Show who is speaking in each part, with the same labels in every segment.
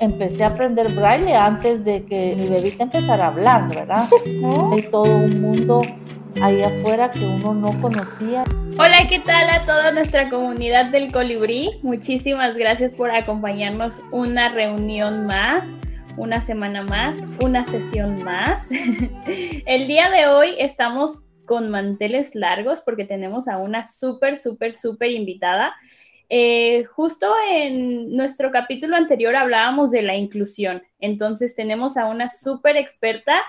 Speaker 1: empecé a aprender braille antes de que mi bebita empezara a hablar, ¿verdad? Hay todo un mundo ahí afuera que uno no conocía.
Speaker 2: Hola, ¿qué tal a toda nuestra comunidad del colibrí? Muchísimas gracias por acompañarnos una reunión más, una semana más, una sesión más. El día de hoy estamos con manteles largos porque tenemos a una súper, súper, súper invitada. Eh, justo en nuestro capítulo anterior hablábamos de la inclusión, entonces tenemos a una súper experta,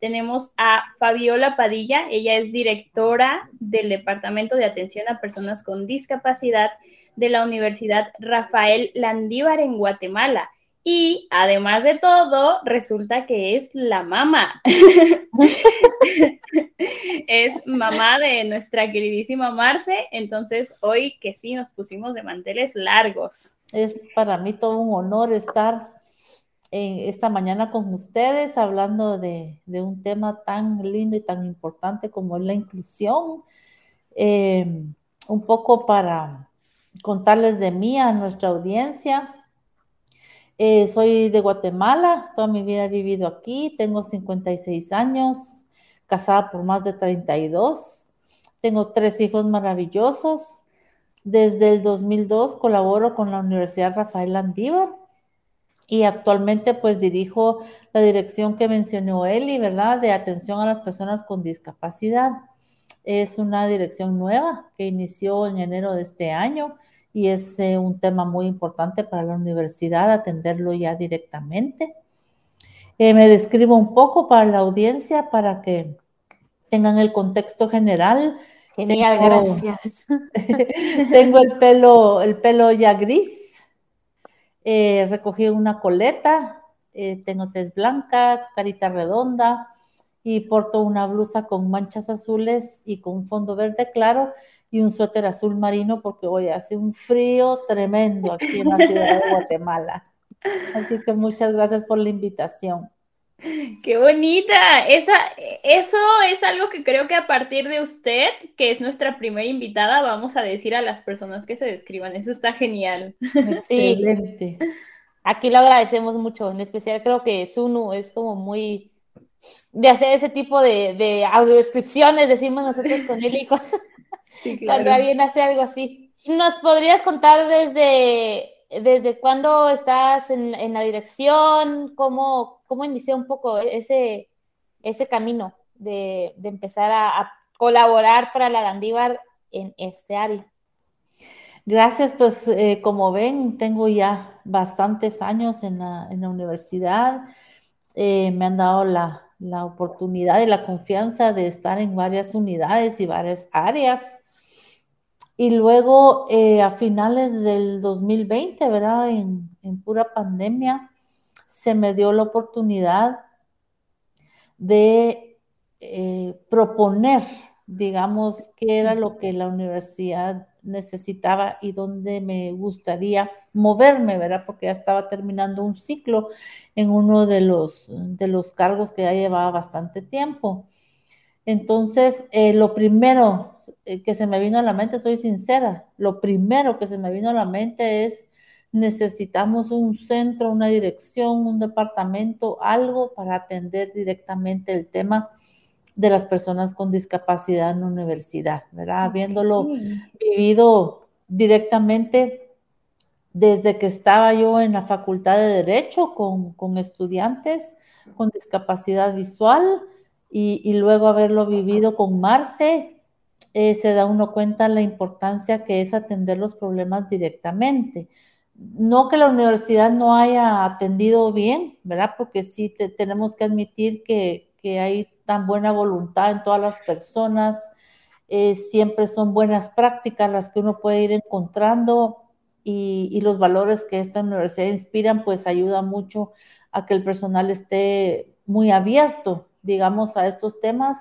Speaker 2: tenemos a Fabiola Padilla, ella es directora del Departamento de Atención a Personas con Discapacidad de la Universidad Rafael Landívar en Guatemala. Y además de todo, resulta que es la mamá. es mamá de nuestra queridísima Marce. Entonces, hoy que sí nos pusimos de manteles largos.
Speaker 1: Es para mí todo un honor estar en esta mañana con ustedes hablando de, un tema tan lindo y tan importante como es la inclusión. Eh, un poco para contarles de mí a nuestra audiencia. Eh, soy de Guatemala, toda mi vida he vivido aquí, tengo 56 años, casada por más de 32, tengo tres hijos maravillosos. Desde el 2002 colaboro con la Universidad Rafael Landívar y actualmente pues dirijo la dirección que mencionó Eli, ¿verdad? De atención a las personas con discapacidad. Es una dirección nueva que inició en enero de este año y es eh, un tema muy importante para la universidad atenderlo ya directamente. Eh, me describo un poco para la audiencia para que tengan el contexto general.
Speaker 2: Genial, gracias.
Speaker 1: tengo el pelo, el pelo ya gris, eh, recogí una coleta, tengo tez blanca, carita redonda y porto una blusa con manchas azules y con fondo verde claro y un suéter azul marino porque hoy hace un frío tremendo aquí en la ciudad de Guatemala. Así que muchas gracias por la invitación.
Speaker 2: Qué bonita. Esa, eso es algo que creo que a partir de usted, que es nuestra primera invitada, vamos a decir a las personas que se describan. Eso está genial.
Speaker 3: Excelente. Aquí lo agradecemos mucho. En especial creo que Sunu es como muy de hacer ese tipo de, de audiodescripciones, decimos nosotros con y con, cuando alguien hace algo así. ¿Nos podrías contar desde, desde cuándo estás en, la dirección? ¿Cómo, ¿Cómo inició un poco ese, ese camino de, empezar a, colaborar para la Landívar en este área?
Speaker 1: Gracias, pues eh, como ven, tengo ya bastantes años en la, universidad. Eh, me han dado la, la, oportunidad y la confianza de estar en varias unidades y varias áreas. Y luego eh, a finales del 2020, ¿verdad? En, pura pandemia, se me dio la oportunidad de eh, proponer, digamos, qué era lo que la universidad necesitaba y dónde me gustaría moverme, ¿verdad? Porque ya estaba terminando un ciclo en uno de los, de los cargos que ya llevaba bastante tiempo. Entonces, eh, lo primero eh, que se me vino a la mente, soy sincera, lo primero que se me vino a la mente es necesitamos un centro, una dirección, un departamento, algo para atender directamente el tema de las personas con discapacidad en la universidad, ¿verdad? Habiéndolo vivido directamente desde que estaba yo en la Facultad de Derecho con, con estudiantes con discapacidad visual y, y, luego haberlo vivido con Marce, eh, se da uno cuenta la importancia que es atender los problemas directamente. No que la universidad no haya atendido bien, ¿verdad? Porque sí tenemos que admitir que, que, hay tan buena voluntad en todas las personas, eh, siempre son buenas prácticas las que uno puede ir encontrando y, y los valores que esta universidad inspiran, pues ayuda mucho a que el personal esté muy abierto, digamos, a estos temas,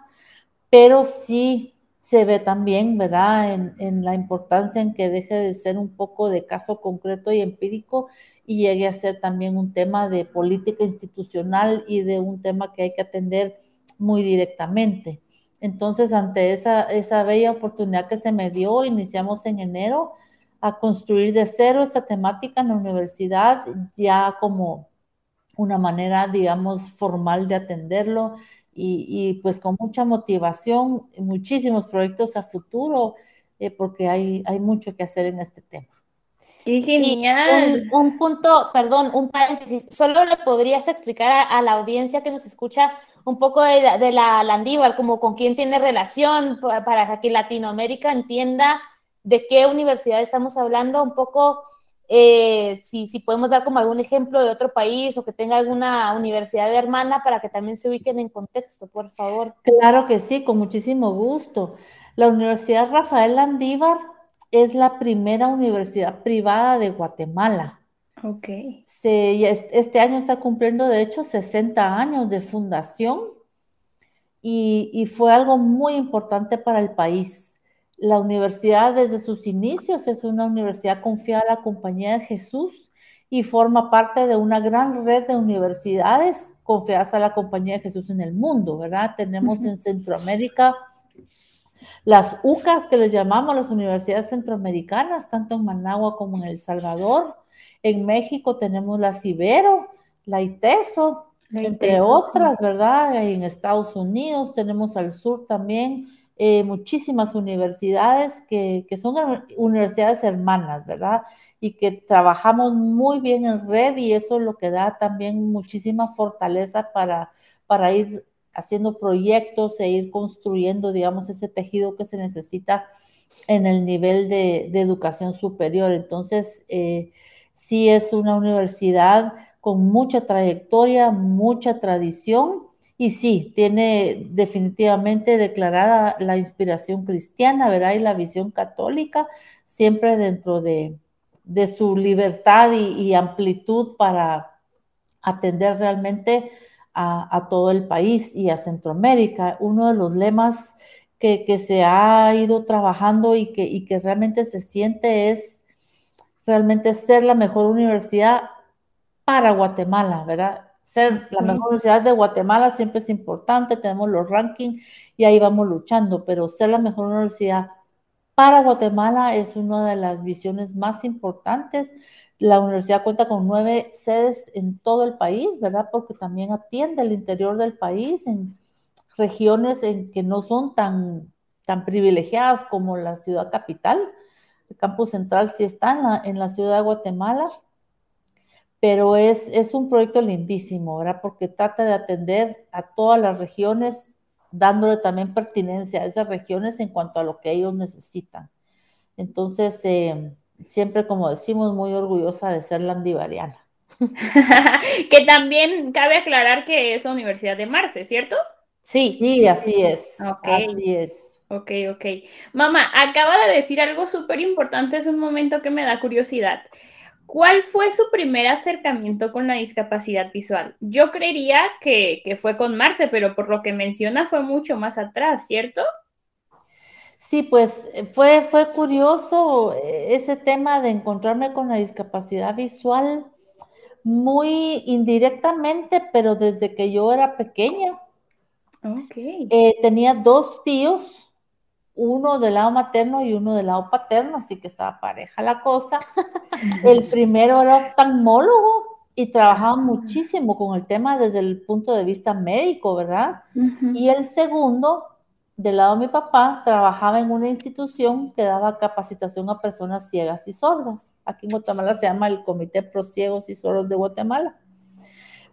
Speaker 1: pero sí se ve también, ¿verdad?, en, la importancia en que deje de ser un poco de caso concreto y empírico y llegue a ser también un tema de política institucional y de un tema que hay que atender muy directamente. Entonces, ante esa, esa bella oportunidad que se me dio, iniciamos en enero a construir de cero esta temática en la universidad, ya como una manera, digamos, formal de atenderlo y, pues con mucha motivación, muchísimos proyectos a futuro, eh, porque hay, hay mucho que hacer en este tema.
Speaker 3: ¡Qué genial! Un, punto, perdón, un paréntesis, solo le podrías explicar a, la audiencia que nos escucha un poco de, de, la Landívar, como con quién tiene relación, para que Latinoamérica entienda de qué universidad estamos hablando, un poco eh, si, si, podemos dar como algún ejemplo de otro país o que tenga alguna universidad hermana para que también se ubiquen en contexto, por favor.
Speaker 1: Claro que sí, con muchísimo gusto. La Universidad Rafael Landívar es la primera universidad privada de Guatemala.
Speaker 2: Ok.
Speaker 1: Se, este año está cumpliendo, de hecho, 60 años de fundación y, y fue algo muy importante para el país la universidad desde sus inicios es una universidad confiada a la Compañía de Jesús y forma parte de una gran red de universidades confiadas a la Compañía de Jesús en el mundo, ¿verdad? Tenemos en Centroamérica las UCAS, que les llamamos las universidades centroamericanas, tanto en Managua como en El Salvador. En México tenemos la Cibero, la ITESO, entre otras, ¿verdad? Y en Estados Unidos tenemos al sur también eh, muchísimas universidades que, son universidades hermanas, ¿verdad? Y que trabajamos muy bien en red y eso es lo que da también muchísima fortaleza para, para ir haciendo proyectos e ir construyendo, digamos, ese tejido que se necesita en el nivel de, educación superior. Entonces, eh, sí es una universidad con mucha trayectoria, mucha tradición y sí, tiene definitivamente declarada la inspiración cristiana, ¿verdad? Y la visión católica, siempre dentro de, su libertad y, amplitud para atender realmente a, todo el país y a Centroamérica. Uno de los lemas que, se ha ido trabajando y que, y que realmente se siente es realmente ser la mejor universidad para Guatemala, ¿verdad? Ser la mejor universidad de Guatemala siempre es importante, tenemos los rankings y ahí vamos luchando, pero ser la mejor universidad para Guatemala es una de las visiones más importantes. La universidad cuenta con nueve sedes en todo el país, ¿verdad? Porque también atiende el interior del país en regiones en que no son tan, tan privilegiadas como la ciudad capital. El campus central sí está en la, en la ciudad de Guatemala pero es, es un proyecto lindísimo, ¿verdad? Porque trata de atender a todas las regiones, dándole también pertinencia a esas regiones en cuanto a lo que ellos necesitan. Entonces, eh, siempre, como decimos, muy orgullosa de ser landivariana.
Speaker 2: que también cabe aclarar que es la Universidad de Marce, ¿cierto?
Speaker 1: Sí. Sí, así es. Así es.
Speaker 2: Ok, ok. Mamá, acaba de decir algo súper importante, es un momento que me da curiosidad. ¿Cuál fue su primer acercamiento con la discapacidad visual? Yo creería que, fue con Marce, pero por lo que menciona fue mucho más atrás, ¿cierto?
Speaker 1: Sí, pues fue, fue curioso eh, ese tema de encontrarme con la discapacidad visual muy indirectamente, pero desde que yo era pequeña.
Speaker 2: Okay.
Speaker 1: Eh, tenía dos tíos uno del lado materno y uno del lado paterno, así que estaba pareja la cosa. El primero era oftalmólogo y trabajaba muchísimo con el tema desde el punto de vista médico, ¿verdad? Y el segundo, del lado de mi papá, trabajaba en una institución que daba capacitación a personas ciegas y sordas. Aquí en Guatemala se llama el Comité Pro Ciegos y Sordos de Guatemala.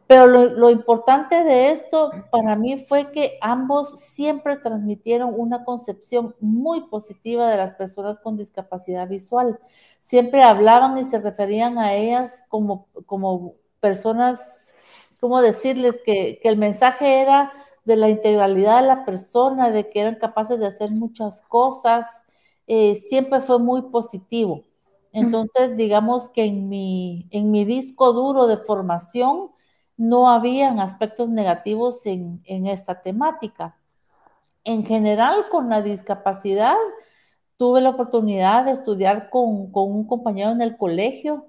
Speaker 1: Pero lo, importante de esto para mí fue que ambos siempre transmitieron una concepción muy positiva de las personas con discapacidad visual. Siempre hablaban y se referían a ellas como, como personas, ¿cómo decirles? Que, el mensaje era de la integralidad de la persona, de que eran capaces de hacer muchas cosas. Eh, siempre fue muy positivo. Entonces, digamos que en mi, en mi disco duro de formación, no habían aspectos negativos en, esta temática. En general, con la discapacidad, tuve la oportunidad de estudiar con, un compañero en el colegio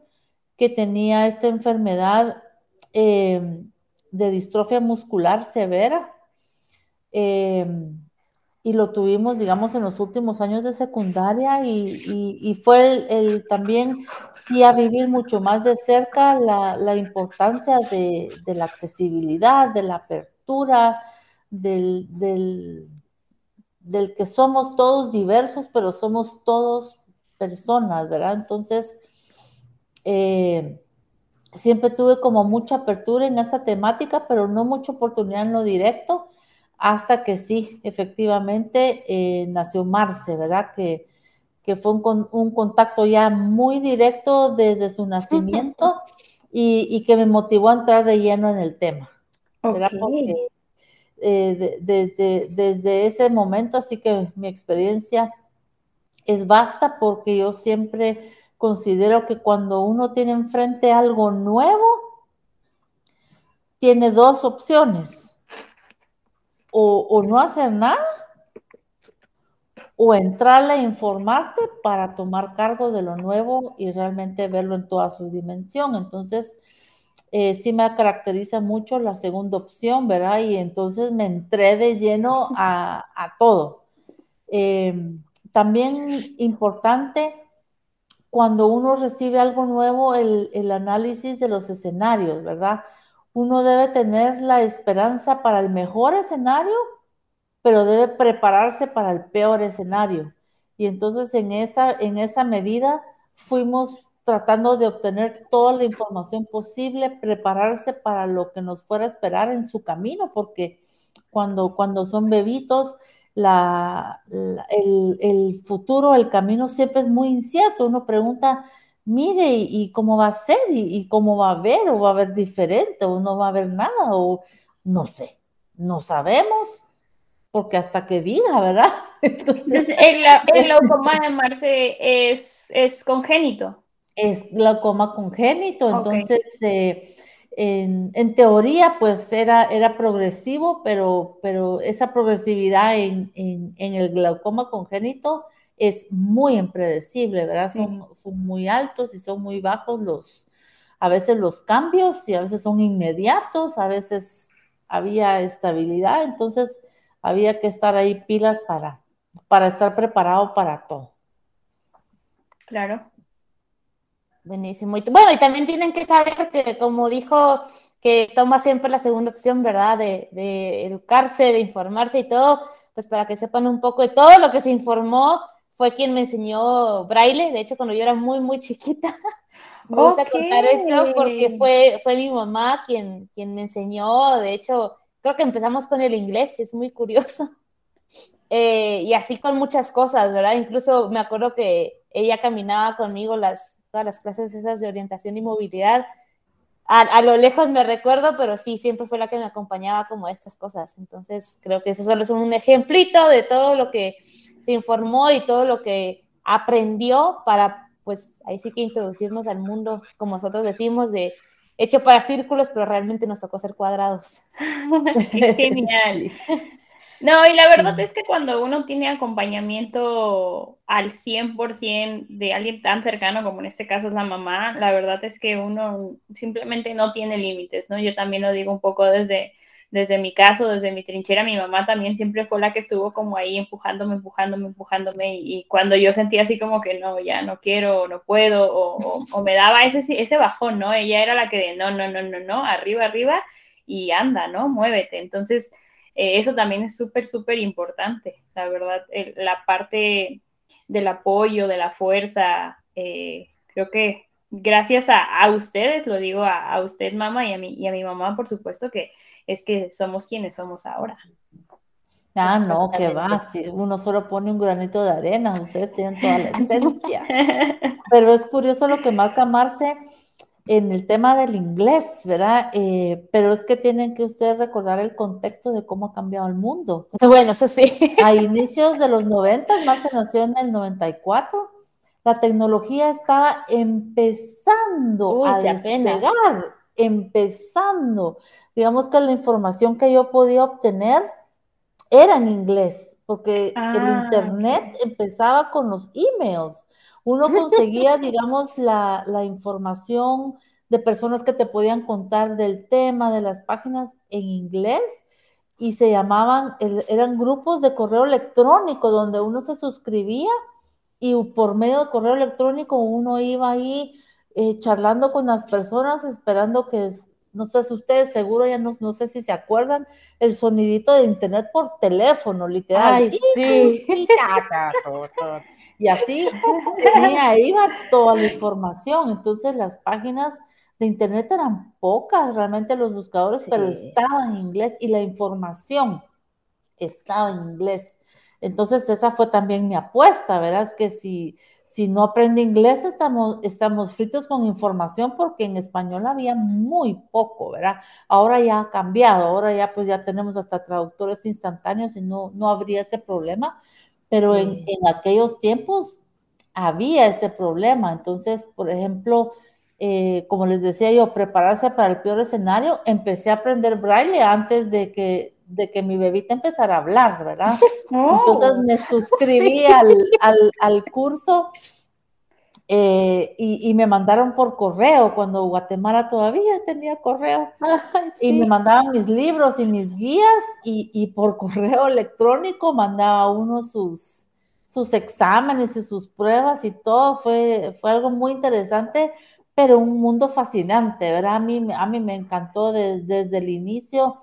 Speaker 1: que tenía esta enfermedad em, de distrofia muscular severa. Em, y lo tuvimos, digamos, en los últimos años de secundaria y, fue el, también, sí, a vivir mucho más de cerca la, importancia de, la accesibilidad, de la apertura, del, del, que somos todos diversos, pero somos todos personas, ¿verdad? Entonces, eh, siempre tuve como mucha apertura en esa temática, pero no mucha oportunidad en lo directo hasta que sí, efectivamente, eh, nació Marce, ¿verdad? Que, fue un, contacto ya muy directo desde su nacimiento y, que me motivó a entrar de lleno en el tema. ¿verdad? Porque eh, desde, desde ese momento, así que mi experiencia es vasta porque yo siempre considero que cuando uno tiene enfrente algo nuevo, tiene dos opciones o, no hacer nada o entrarle a informarte para tomar cargo de lo nuevo y realmente verlo en toda su dimensión. Entonces, eh, sí me caracteriza mucho la segunda opción, ¿verdad? Y entonces me entré de lleno a, todo. Em, también importante cuando uno recibe algo nuevo, el, el análisis de los escenarios, ¿verdad? Uno debe tener la esperanza para el mejor escenario, pero debe prepararse para el peor escenario. Y entonces en esa, en esa medida fuimos tratando de obtener toda la información posible, prepararse para lo que nos fuera a esperar en su camino, porque cuando, cuando son bebitos, la, el, el, futuro, el camino siempre es muy incierto. Uno pregunta, mire, ¿y, cómo va a ser? ¿Y, cómo va a haber? ¿O va a haber diferente? ¿O no va a haber nada? O no sé, no sabemos, porque hasta que diga, ¿verdad?
Speaker 2: Entonces, el, el glaucoma de Marce es, es congénito.
Speaker 1: Es glaucoma congénito, entonces... Eh, en, teoría, pues era, era progresivo, pero, pero esa progresividad en, en el glaucoma congénito es muy impredecible, ¿verdad? Son, son, muy altos y son muy bajos los, a veces los cambios y a veces son inmediatos, a veces había estabilidad, entonces había que estar ahí pilas para, para estar preparado para todo.
Speaker 2: Claro.
Speaker 3: Buenísimo. Bueno, y también tienen que saber que, como dijo, que toma siempre la segunda opción, ¿verdad? De, de educarse, de informarse y todo, pues para que sepan un poco de todo lo que se informó fue quien me enseñó braille, de hecho cuando yo era muy, muy chiquita. Me gusta contar eso porque fue, fue mi mamá quien, quien me enseñó, de hecho, creo que empezamos con el inglés, es muy curioso. Eh, y así con muchas cosas, ¿verdad? Incluso me acuerdo que ella caminaba conmigo las, todas las clases esas de orientación y movilidad. A, a, lo lejos me recuerdo, pero sí, siempre fue la que me acompañaba como estas cosas. Entonces, creo que eso solo es un ejemplito de todo lo que se informó y todo lo que aprendió para, pues, ahí sí que introducirnos al mundo, como nosotros decimos, de hecho para círculos, pero realmente nos tocó ser cuadrados.
Speaker 2: genial. No, y la verdad es que cuando uno tiene acompañamiento al 100% de alguien tan cercano como en este caso es la mamá, la verdad es que uno simplemente no tiene límites, ¿no? Yo también lo digo un poco desde desde mi caso, desde mi trinchera, mi mamá también siempre fue la que estuvo como ahí empujándome, empujándome, empujándome. Y, cuando yo sentía así como que no, ya no quiero, no puedo, o, me daba ese, ese bajón, ¿no? Ella era la que de no, no, no, no, no, arriba, arriba y anda, ¿no? Muévete. Entonces, eh, eso también es súper, súper importante, la verdad, la parte del apoyo, de la fuerza, eh, creo que gracias a, ustedes, lo digo a, a, usted, mamá, y a, mi, y a mi mamá, por supuesto, que es que somos quienes somos ahora.
Speaker 1: Ah, no, que va, si uno solo pone un granito de arena, ustedes tienen toda la esencia. Pero es curioso lo que marca Marce en el tema del inglés, ¿verdad? Eh, pero es que tienen que ustedes recordar el contexto de cómo ha cambiado el mundo.
Speaker 3: Bueno, eso sí.
Speaker 1: A inicios de los 90, Marce nació en el 94, la tecnología estaba empezando a despegar empezando. Digamos que la información que yo podía obtener era en inglés, porque el ah, Internet empezaba con los emails. Uno conseguía, digamos, la, la información de personas que te podían contar del tema, de las páginas en inglés, y se llamaban, eran grupos de correo electrónico donde uno se suscribía y por medio de correo electrónico uno iba ahí eh, charlando con las personas, esperando que, no sé si ustedes seguro ya no, no sé si se acuerdan, el sonidito de internet por teléfono, literal.
Speaker 3: Ay, sí.
Speaker 1: Y así tenía, iba toda la información. Entonces las páginas de internet eran pocas, realmente los buscadores, pero estaban en inglés y la información estaba en inglés. Entonces esa fue también mi apuesta, ¿verdad? Es que si, si no aprende inglés estamos, estamos fritos con información porque en español había muy poco, ¿verdad? Ahora ya ha cambiado, ahora ya pues ya tenemos hasta traductores instantáneos y no, no habría ese problema, pero en, en aquellos tiempos había ese problema. Entonces, por ejemplo, eh, como les decía yo, prepararse para el peor escenario, empecé a aprender braille antes de que, de que mi bebita empezara a hablar, ¿verdad? Entonces me suscribí al, curso eh, y, me mandaron por correo cuando Guatemala todavía tenía correo. Y me mandaban mis libros y mis guías y, y por correo electrónico mandaba uno sus, sus exámenes y sus pruebas y todo. Fue, fue algo muy interesante pero un mundo fascinante, ¿verdad? A mí, a mí me encantó desde el inicio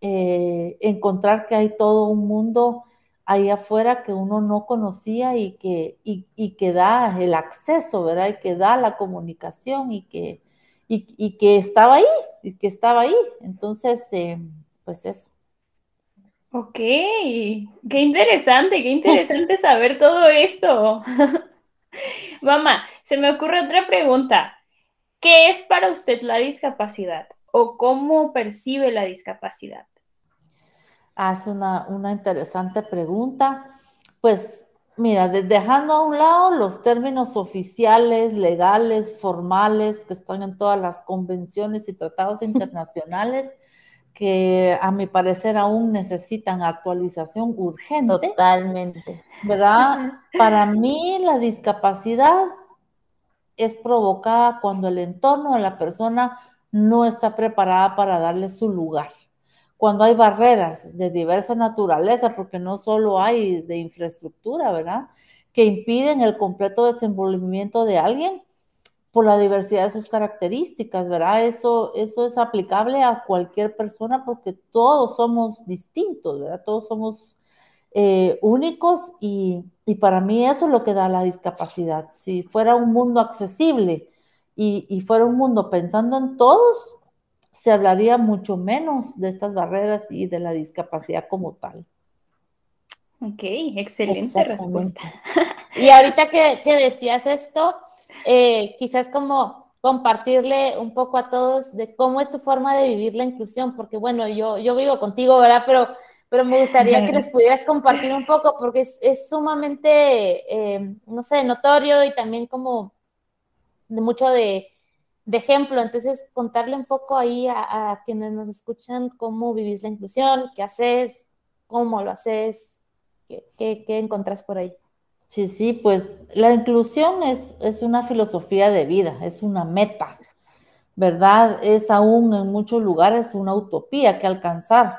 Speaker 1: eh, encontrar que hay todo un mundo ahí afuera que uno no conocía y que, y, que da el acceso, ¿verdad? Y que da la comunicación y que, y, que estaba ahí, y que estaba ahí. Entonces, eh, pues eso.
Speaker 2: Ok, qué interesante, qué interesante saber todo esto. Mamá, se me ocurre otra pregunta. ¿Qué es para usted la discapacidad o cómo percibe la discapacidad?
Speaker 1: Hace una, una interesante pregunta. Pues mira, dejando a un lado los términos oficiales, legales, formales, que están en todas las convenciones y tratados internacionales, que a mi parecer aún necesitan actualización urgente.
Speaker 3: Totalmente.
Speaker 1: ¿Verdad? Para mí la discapacidad es provocada cuando el entorno de la persona no está preparada para darle su lugar. Cuando hay barreras de diversa naturaleza, porque no solo hay de infraestructura, ¿verdad? Que impiden el completo desenvolvimiento de alguien por la diversidad de sus características, ¿verdad? Eso, eso es aplicable a cualquier persona porque todos somos distintos, ¿verdad? Todos somos eh, únicos y, para mí eso es lo que da la discapacidad. Si fuera un mundo accesible y, fuera un mundo pensando en todos, se hablaría mucho menos de estas barreras y de la discapacidad como tal.
Speaker 2: Ok, excelente respuesta.
Speaker 3: Y ahorita que, decías esto, eh, quizás como compartirle un poco a todos de cómo es tu forma de vivir la inclusión, porque bueno, yo, yo vivo contigo, ¿verdad? Pero pero me gustaría que les pudieras compartir un poco porque es, sumamente, eh, no sé, notorio y también como de mucho de, ejemplo. Entonces, contarle un poco ahí a, quienes nos escuchan cómo vivís la inclusión, qué haces, cómo lo haces, qué, qué, encontrás por ahí.
Speaker 1: Sí, sí, pues la inclusión es, es una filosofía de vida, es una meta, ¿verdad? Es aún en muchos lugares una utopía que alcanzar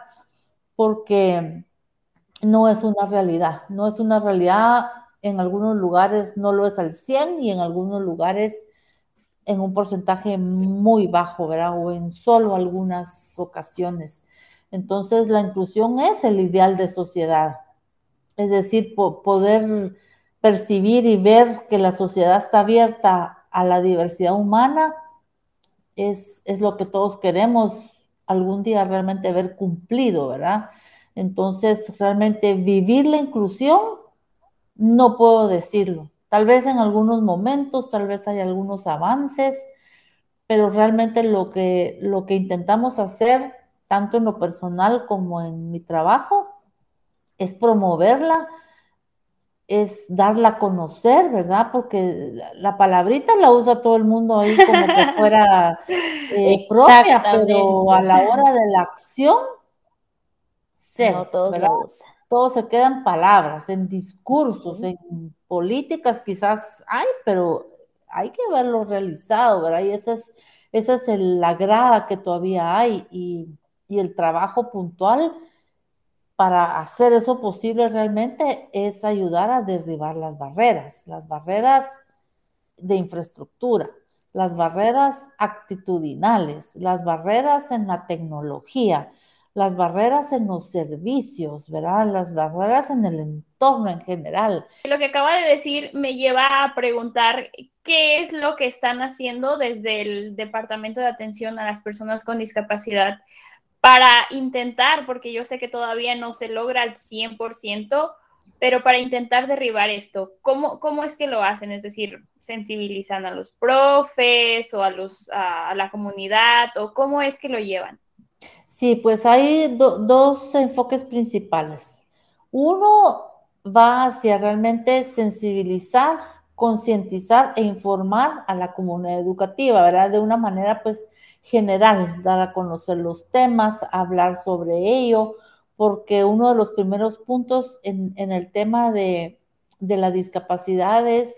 Speaker 1: porque no es una realidad, no es una realidad, en algunos lugares no lo es al 100 y en algunos lugares en un porcentaje muy bajo, ¿verdad? O en solo algunas ocasiones. Entonces, la inclusión es el ideal de sociedad, es decir, poder percibir y ver que la sociedad está abierta a la diversidad humana es, es lo que todos queremos algún día realmente haber cumplido, ¿verdad? Entonces, realmente vivir la inclusión, no puedo decirlo. Tal vez en algunos momentos, tal vez hay algunos avances, pero realmente lo que, lo que intentamos hacer, tanto en lo personal como en mi trabajo, es promoverla, es darla a conocer, ¿verdad? Porque la, palabrita la usa todo el mundo ahí como que fuera eh, propia, pero a la hora de la acción, no todo se queda en palabras, en discursos, en políticas quizás hay, pero hay que verlo realizado, ¿verdad? Y esa es, esa es la grada que todavía hay y, y el trabajo puntual para hacer eso posible realmente es ayudar a derribar las barreras, las barreras de infraestructura, las barreras actitudinales, las barreras en la tecnología, las barreras en los servicios, ¿verdad? Las barreras en el entorno en general.
Speaker 2: Lo que acaba de decir me lleva a preguntar qué es lo que están haciendo desde el Departamento de Atención a las Personas con Discapacidad para intentar, porque yo sé que todavía no se logra al 100%, pero para intentar derribar esto, ¿cómo, cómo es que lo hacen? Es decir, sensibilizan a los profes o a, los, a, la comunidad, o cómo es que lo llevan?
Speaker 1: Sí, pues hay dos enfoques principales. Uno va hacia realmente sensibilizar, concientizar e informar a la comunidad educativa, ¿verdad? De una manera, pues, general, dar a conocer los temas, hablar sobre ello, porque uno de los primeros puntos en, el tema de, la discapacidad es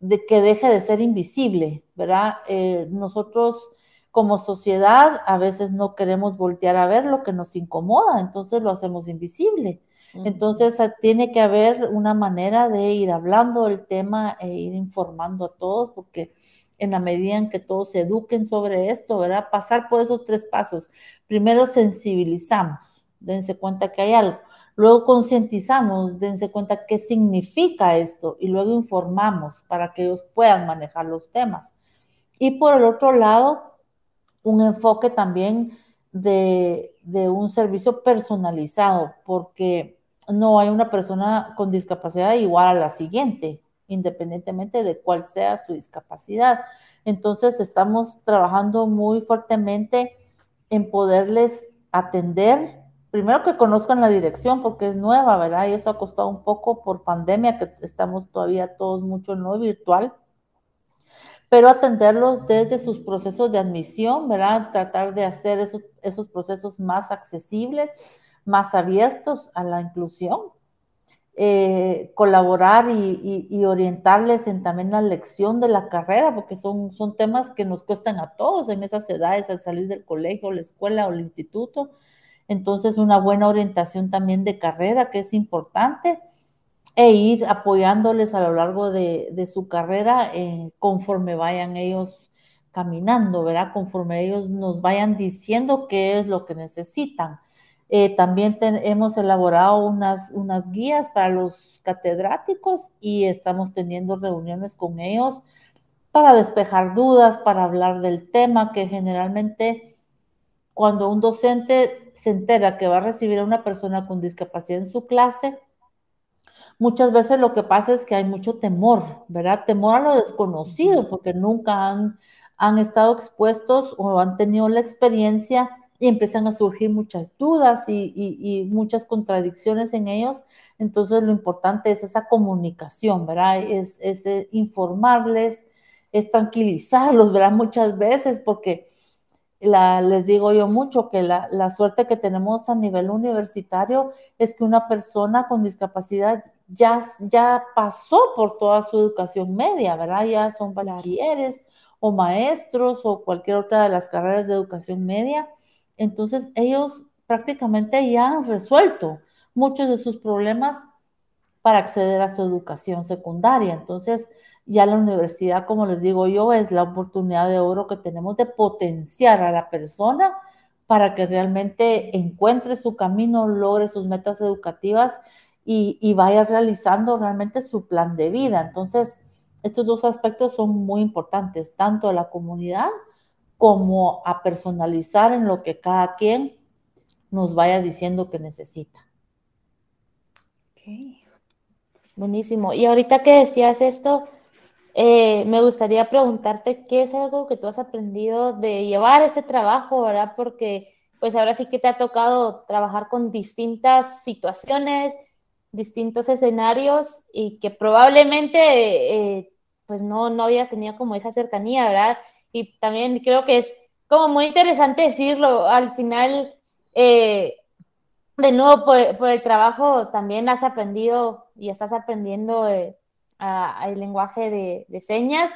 Speaker 1: de que deje de ser invisible, ¿verdad? Eh, nosotros como sociedad a veces no queremos voltear a ver lo que nos incomoda, entonces lo hacemos invisible. Entonces tiene que haber una manera de ir hablando del tema e ir informando a todos, porque en la medida en que todos se eduquen sobre esto, ¿verdad? Pasar por esos tres pasos. Primero sensibilizamos, dense cuenta que hay algo. Luego concientizamos, dense cuenta qué significa esto y luego informamos para que ellos puedan manejar los temas. Y por el otro lado, un enfoque también de, de un servicio personalizado, porque no hay una persona con discapacidad igual a la siguiente independientemente de cuál sea su discapacidad. Entonces, estamos trabajando muy fuertemente en poderles atender, primero que conozcan la dirección, porque es nueva, ¿verdad? Y eso ha costado un poco por pandemia, que estamos todavía todos mucho en lo virtual, pero atenderlos desde sus procesos de admisión, ¿verdad? Tratar de hacer esos, esos procesos más accesibles, más abiertos a la inclusión eh, colaborar y, orientarles en también la lección de la carrera, porque son, son temas que nos cuestan a todos en esas edades al salir del colegio, la escuela o el instituto. Entonces, una buena orientación también de carrera, que es importante, e ir apoyándoles a lo largo de, su carrera eh, conforme vayan ellos caminando, ¿verdad? Conforme ellos nos vayan diciendo qué es lo que necesitan. Eh, también hemos elaborado unas, unas guías para los catedráticos y estamos teniendo reuniones con ellos para despejar dudas, para hablar del tema que generalmente cuando un docente se entera que va a recibir a una persona con discapacidad en su clase, muchas veces lo que pasa es que hay mucho temor, ¿verdad? Temor a lo desconocido, porque nunca han, han estado expuestos o han tenido la experiencia y empiezan a surgir muchas dudas y, muchas contradicciones en ellos. Entonces lo importante es esa comunicación, ¿verdad? Es, eh, informarles, es tranquilizarlos, ¿verdad? Muchas veces porque la, les digo yo mucho que la, la, suerte que tenemos a nivel universitario es que una persona con discapacidad ya, ya pasó por toda su educación media, ¿verdad? Ya son bachilleres o maestros o cualquier otra de las carreras de educación media entonces ellos prácticamente ya han resuelto muchos de sus problemas para acceder a su educación secundaria. Entonces, ya la universidad, como les digo yo, es la oportunidad de oro que tenemos de potenciar a la persona para que realmente encuentre su camino, logre sus metas educativas y, y vaya realizando realmente su plan de vida. Entonces, estos dos aspectos son muy importantes, tanto a la comunidad como a personalizar en lo que cada quien nos vaya diciendo que necesita.
Speaker 3: Buenísimo. Y ahorita que decías esto, eh, me gustaría preguntarte qué es algo que tú has aprendido de llevar ese trabajo, ¿verdad? Porque pues ahora sí que te ha tocado trabajar con distintas situaciones, distintos escenarios y que probablemente eh, pues no, no habías tenido como esa cercanía, ¿verdad? y también creo que es como muy interesante decirlo, al final, eh, de nuevo, por, el trabajo también has aprendido y estás aprendiendo el lenguaje de, señas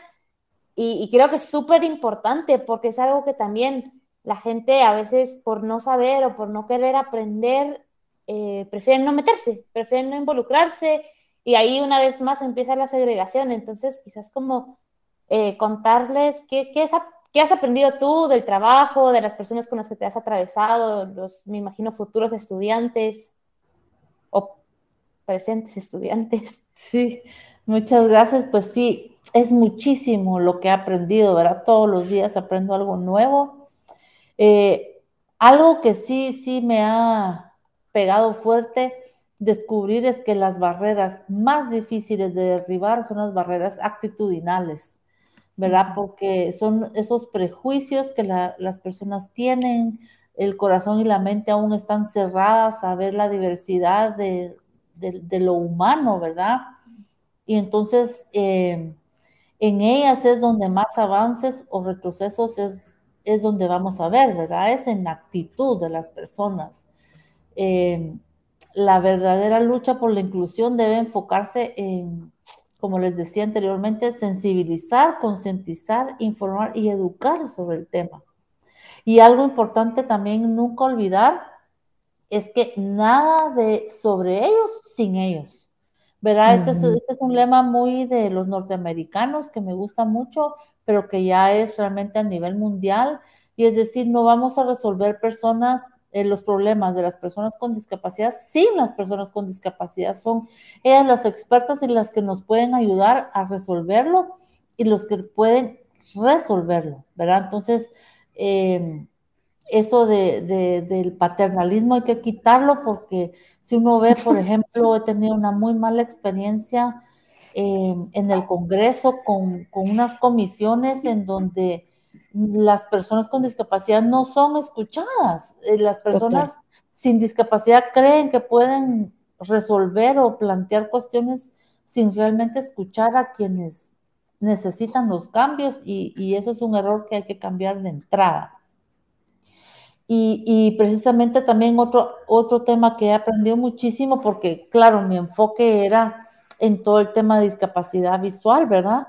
Speaker 3: y, creo que es súper importante porque es algo que también la gente a veces por no saber o por no querer aprender eh, prefieren no meterse, prefieren no involucrarse y ahí una vez más empieza la segregación. Entonces, quizás como eh, contarles qué, qué, qué, has aprendido tú del trabajo, de las personas con las que te has atravesado, los, me imagino, futuros estudiantes o presentes estudiantes.
Speaker 1: Sí, muchas gracias. Pues sí, es muchísimo lo que he aprendido, ¿verdad? Todos los días aprendo algo nuevo. Eh, algo que sí, sí me ha pegado fuerte descubrir es que las barreras más difíciles de derribar son las barreras actitudinales, ¿verdad? Porque son esos prejuicios que las personas tienen, el corazón y la mente aún están cerradas a ver la diversidad de, lo humano, ¿verdad? Y entonces eh, en ellas es donde más avances o retrocesos es, es donde vamos a ver, ¿verdad? Es en la actitud de las personas. Eh, la verdadera lucha por la inclusión debe enfocarse en, como les decía anteriormente, sensibilizar, concientizar, informar y educar sobre el tema. Y algo importante también nunca olvidar es que nada de sobre ellos sin ellos. ¿Verdad? este, es, este, es, un lema muy de los norteamericanos que me gusta mucho, pero que ya es realmente a nivel mundial. Y es decir, no vamos a resolver personas eh, los problemas de las personas con discapacidad sin las personas con discapacidad. Son ellas las expertas y las que nos pueden ayudar a resolverlo y los que pueden resolverlo, ¿verdad? Entonces, em, eso del paternalismo hay que quitarlo porque si uno ve, por ejemplo, he tenido una muy mala experiencia em, en el Congreso con, con unas comisiones en donde las personas con discapacidad no son escuchadas. Eh, las personas sin discapacidad creen que pueden resolver o plantear cuestiones sin realmente escuchar a quienes necesitan los cambios y, eso es un error que hay que cambiar de entrada. Y, precisamente también otro, otro tema que he aprendido muchísimo, porque claro, mi enfoque era en todo el tema de discapacidad visual, ¿verdad?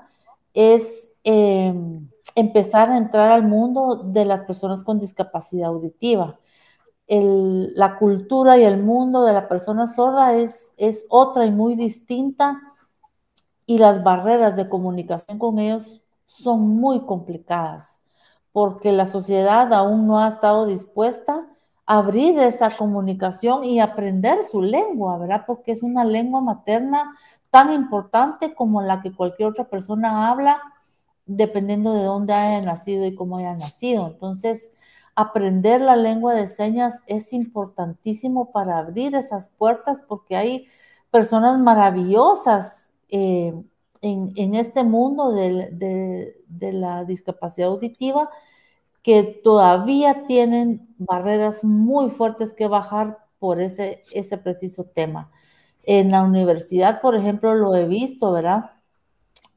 Speaker 1: Es em, empezar a entrar al mundo de las personas con discapacidad auditiva. la cultura y el mundo de la persona sorda es, es otra y muy distinta y las barreras de comunicación con ellos son muy complicadas porque la sociedad aún no ha estado dispuesta a abrir esa comunicación y aprender su lengua, ¿verdad? Porque es una lengua materna tan importante como la que cualquier otra persona habla dependiendo de dónde haya nacido y cómo haya nacido. Entonces, aprender la lengua de señas es importantísimo para abrir esas puertas porque hay personas maravillosas eh, en, este mundo de, la discapacidad auditiva que todavía tienen barreras muy fuertes que bajar por ese, ese preciso tema. En la universidad, por ejemplo, lo he visto, ¿verdad?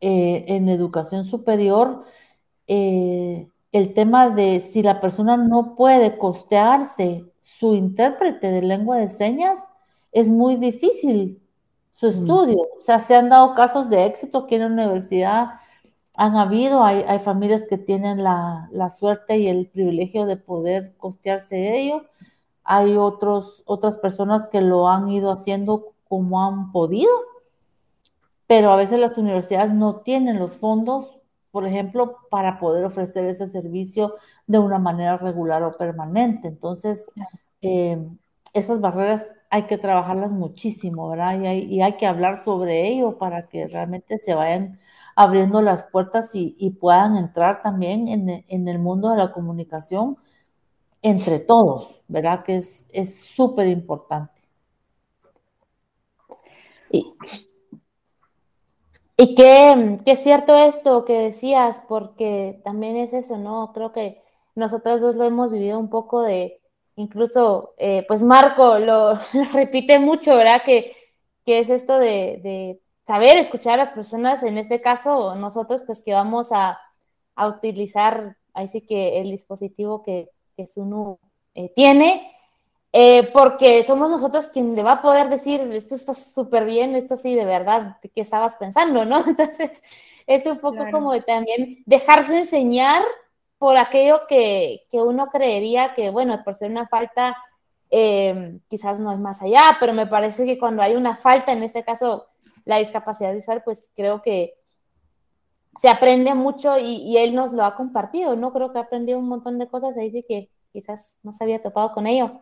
Speaker 1: Eh, en educación superior eh, el tema de si la persona no puede costearse su intérprete de lengua de señas, es muy difícil su estudio. O sea, se han dado casos de éxito aquí en la universidad, han habido, hay, familias que tienen la, la, suerte y el privilegio de poder costearse ello. Hay otros, otras personas que lo han ido haciendo como han podido pero a veces las universidades no tienen los fondos, por ejemplo, para poder ofrecer ese servicio de una manera regular o permanente. Entonces, eh, esas barreras hay que trabajarlas muchísimo, ¿verdad? Y hay, que hablar sobre ello para que realmente se vayan abriendo las puertas y, puedan entrar también en, el mundo de la comunicación entre todos, ¿verdad? Que es súper importante.
Speaker 3: Y qué, qué cierto esto que decías, porque también es eso, ¿no? Creo que nosotros dos lo hemos vivido un poco de, incluso, eh, pues Marco lo, repite mucho, ¿verdad? Que, que es esto de, saber escuchar a las personas, en este caso nosotros, pues que vamos a, utilizar, ahí sí que el dispositivo que, que Sunu eh, tiene, eh, porque somos nosotros quien le va a poder decir, esto está súper bien, esto sí, de verdad, ¿qué estabas pensando, no? Entonces, es un poco como de también dejarse enseñar por aquello que, uno creería que, bueno, por ser una falta eh, quizás no es más allá, pero me parece que cuando hay una falta, en este caso la discapacidad visual, pues creo que se aprende mucho y, él nos lo ha compartido, ¿no? Creo que ha aprendido un montón de cosas, ahí sí que quizás no se había topado con ello.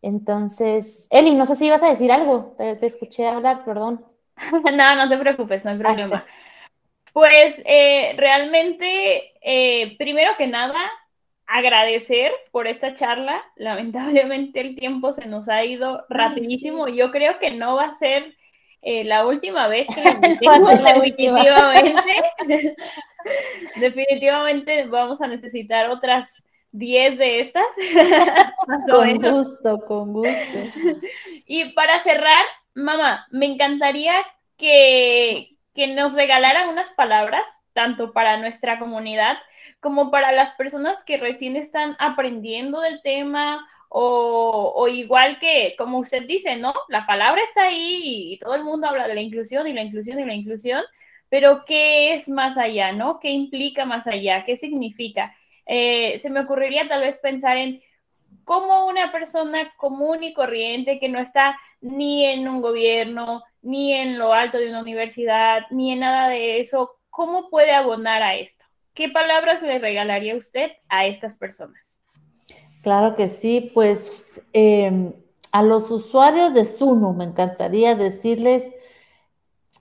Speaker 3: Entonces, Eli, no sé si ibas a decir algo, te, escuché hablar, perdón.
Speaker 2: no, no te preocupes, no hay problema. Pues eh, realmente, eh, primero que nada, agradecer por esta charla. Lamentablemente el tiempo se nos ha ido rapidísimo. Yo creo que no va a ser eh, la última vez que definitivamente. definitivamente vamos a necesitar otras 10 de estas.
Speaker 1: con gusto, con gusto.
Speaker 2: Y para cerrar, mamá, me encantaría que, que nos regalaran unas palabras, tanto para nuestra comunidad como para las personas que recién están aprendiendo del tema o, igual que, como usted dice, ¿no? La palabra está ahí y, todo el mundo habla de la inclusión y la inclusión y la inclusión, pero ¿qué es más allá, ¿no? ¿Qué implica más allá? ¿Qué significa? Eh, se me ocurriría tal vez pensar en cómo una persona común y corriente que no está ni en un gobierno, ni en lo alto de una universidad, ni en nada de eso, ¿cómo puede abonar a esto? ¿Qué palabras le regalaría usted a estas personas?
Speaker 1: Claro que sí, pues em, a los usuarios de Suno me encantaría decirles,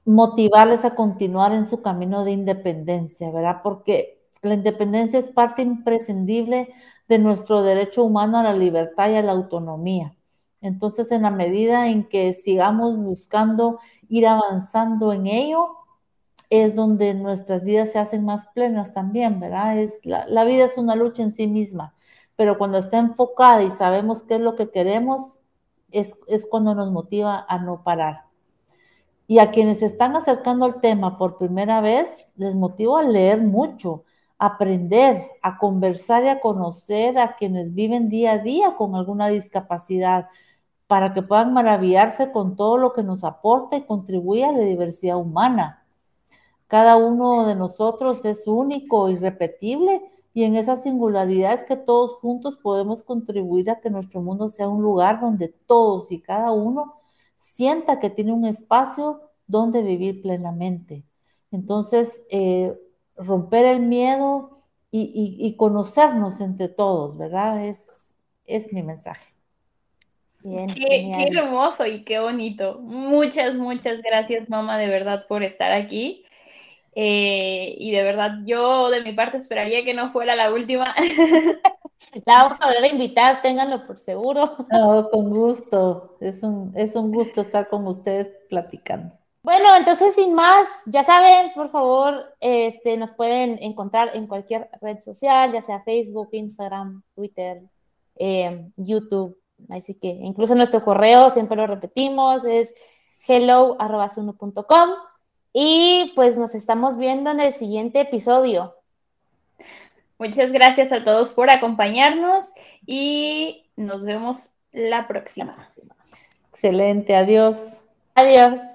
Speaker 1: motivarles a continuar en su camino de independencia, ¿verdad? Porque la independencia es parte imprescindible de nuestro derecho humano a la libertad y a la autonomía. Entonces, en la medida en que sigamos buscando ir avanzando en ello, es donde nuestras vidas se hacen más plenas también, ¿verdad? Es, la, vida es una lucha en sí misma, pero cuando está enfocada y sabemos qué es lo que queremos, es, es cuando nos motiva a no parar. Y a quienes se están acercando al tema por primera vez, les motivo a leer mucho, aprender, a conversar y a conocer a quienes viven día a día con alguna discapacidad, para que puedan maravillarse con todo lo que nos aporta y contribuye a la diversidad humana. Cada uno de nosotros es único, irrepetible, y en esa singularidad es que todos juntos podemos contribuir a que nuestro mundo sea un lugar donde todos y cada uno sienta que tiene un espacio donde vivir plenamente. Entonces, eh, romper el miedo y, conocernos entre todos, ¿verdad? Es mi mensaje.
Speaker 2: Bien, qué, hermoso y qué bonito. Muchas, muchas gracias, mamá, de verdad, por estar aquí. Eh, y de verdad, yo de mi parte esperaría que no fuera la última.
Speaker 3: La vamos a volver a invitar, ténganlo por seguro.
Speaker 1: con gusto. Es un, es un gusto estar con ustedes platicando.
Speaker 3: Bueno, entonces sin más, ya saben, por favor, este, nos pueden encontrar en cualquier red social, ya sea Facebook, Instagram, Twitter, eh, YouTube. Así que incluso nuestro correo, siempre lo repetimos, es hello.com. Y pues nos estamos viendo en el siguiente episodio.
Speaker 2: Muchas gracias a todos por acompañarnos y nos vemos la próxima.
Speaker 1: Excelente, adiós.
Speaker 3: Adiós.